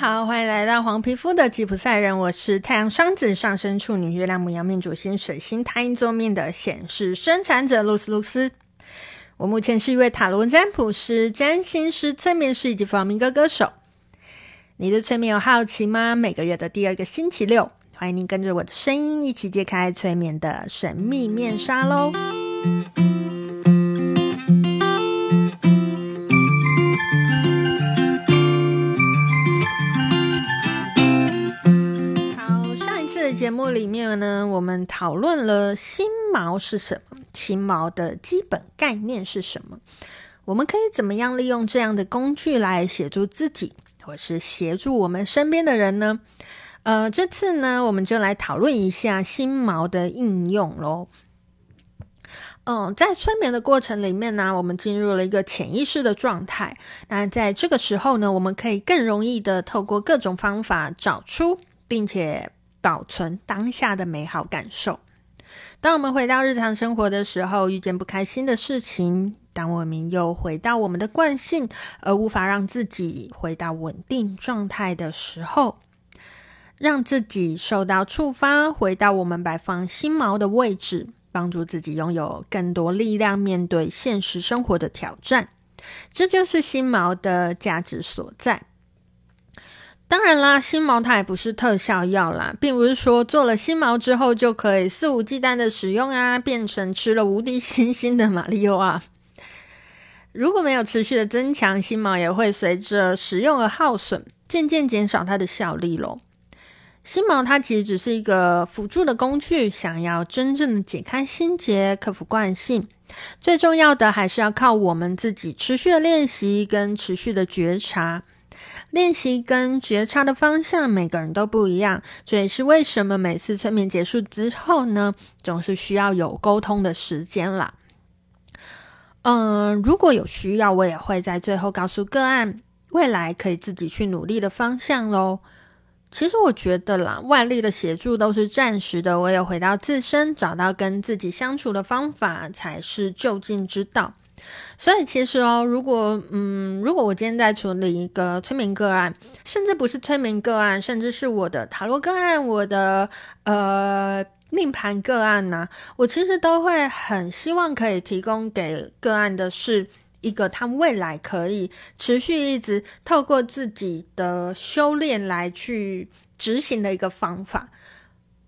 好，欢迎来到黄皮肤的吉普赛人，我是太阳双子上升处女月亮母羊命主星水星太阴座命的显示生产者露丝露丝。我目前是一位塔罗占卜师、占星师、催眠师以及弗朗明哥歌手。你对催眠有好奇吗？每个月的第二个星期六，欢迎您跟着我的声音一起揭开催眠的神秘面纱喽。节目里面呢，我们讨论了心锚是什么，心锚的基本概念是什么，我们可以怎么样利用这样的工具来协助自己，或是协助我们身边的人呢？呃，这次呢，我们就来讨论一下心锚的应用喽。嗯、在催眠的过程里面呢，我们进入了一个潜意识的状态。那在这个时候呢，我们可以更容易的透过各种方法找出，并且。保存当下的美好感受。当我们回到日常生活的时候，遇见不开心的事情；当我们又回到我们的惯性，而无法让自己回到稳定状态的时候，让自己受到触发，回到我们摆放心锚的位置，帮助自己拥有更多力量，面对现实生活的挑战。这就是心锚的价值所在。当然啦，心毛它也不是特效药啦，并不是说做了心毛之后就可以肆无忌惮的使用啊，变成吃了无敌星星的马里奥啊。如果没有持续的增强，心毛也会随着使用而耗损，渐渐减少它的效力咯。心毛它其实只是一个辅助的工具，想要真正的解开心结、克服惯性，最重要的还是要靠我们自己持续的练习跟持续的觉察。练习跟觉察的方向，每个人都不一样。这也是为什么每次催眠结束之后呢，总是需要有沟通的时间啦。嗯，如果有需要，我也会在最后告诉个案，未来可以自己去努力的方向喽。其实我觉得啦，外力的协助都是暂时的，唯有回到自身，找到跟自己相处的方法，才是就近之道。所以其实哦，如果嗯，如果我今天在处理一个催眠个案，甚至不是催眠个案，甚至是我的塔罗个案，我的呃命盘个案呐、啊，我其实都会很希望可以提供给个案的是一个他未来可以持续一直透过自己的修炼来去执行的一个方法。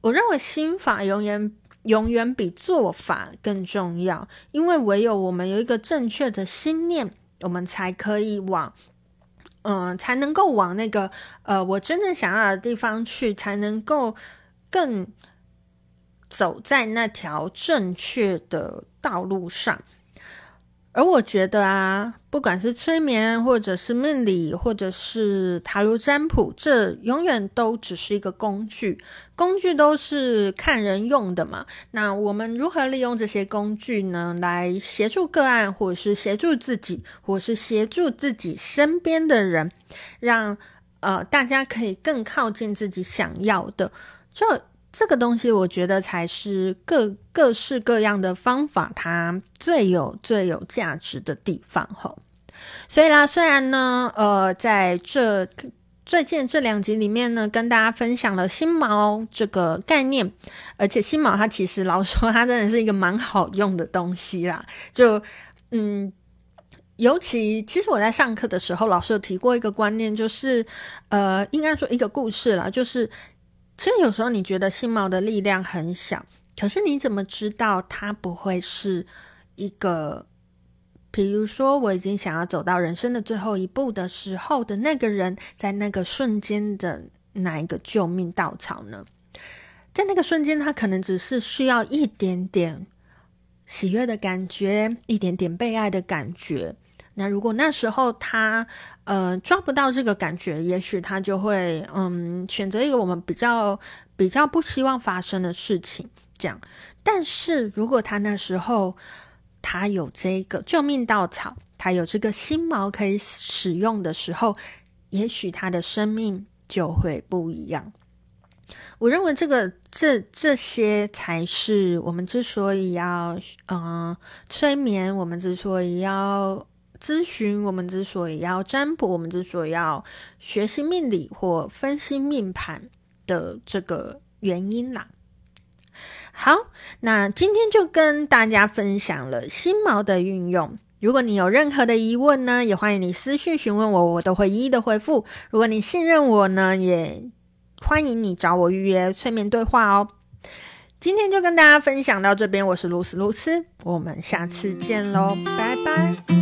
我认为心法永远。永远比做法更重要，因为唯有我们有一个正确的心念，我们才可以往，嗯、才能够往那个呃，我真正想要的地方去，才能够更走在那条正确的道路上。而我觉得啊，不管是催眠，或者是命理，或者是塔罗占卜，这永远都只是一个工具，工具都是看人用的嘛。那我们如何利用这些工具呢？来协助个案，或者是协助自己，或是协助自己身边的人，让呃大家可以更靠近自己想要的这。这个东西，我觉得才是各各式各样的方法，它最有最有价值的地方吼。所以啦，虽然呢，呃，在这最近这两集里面呢，跟大家分享了心锚这个概念，而且心锚它其实老说，它真的是一个蛮好用的东西啦。就嗯，尤其其实我在上课的时候，老师有提过一个观念，就是呃，应该说一个故事啦，就是。其实有时候你觉得心锚的力量很小，可是你怎么知道它不会是一个，比如说我已经想要走到人生的最后一步的时候的那个人，在那个瞬间的哪一个救命稻草呢？在那个瞬间，他可能只是需要一点点喜悦的感觉，一点点被爱的感觉。那如果那时候他呃抓不到这个感觉，也许他就会嗯选择一个我们比较比较不希望发生的事情，这样。但是如果他那时候他有这个救命稻草，他有这个心锚可以使用的时候，也许他的生命就会不一样。我认为这个这这些才是我们之所以要嗯催眠，我们之所以要。咨询，我们之所以要占卜，我们之所以要学习命理或分析命盘的这个原因啦。好，那今天就跟大家分享了心锚的运用。如果你有任何的疑问呢，也欢迎你私讯询问我，我都会一一的回复。如果你信任我呢，也欢迎你找我预约催眠对话哦。今天就跟大家分享到这边，我是露丝露丝，我们下次见喽，拜拜。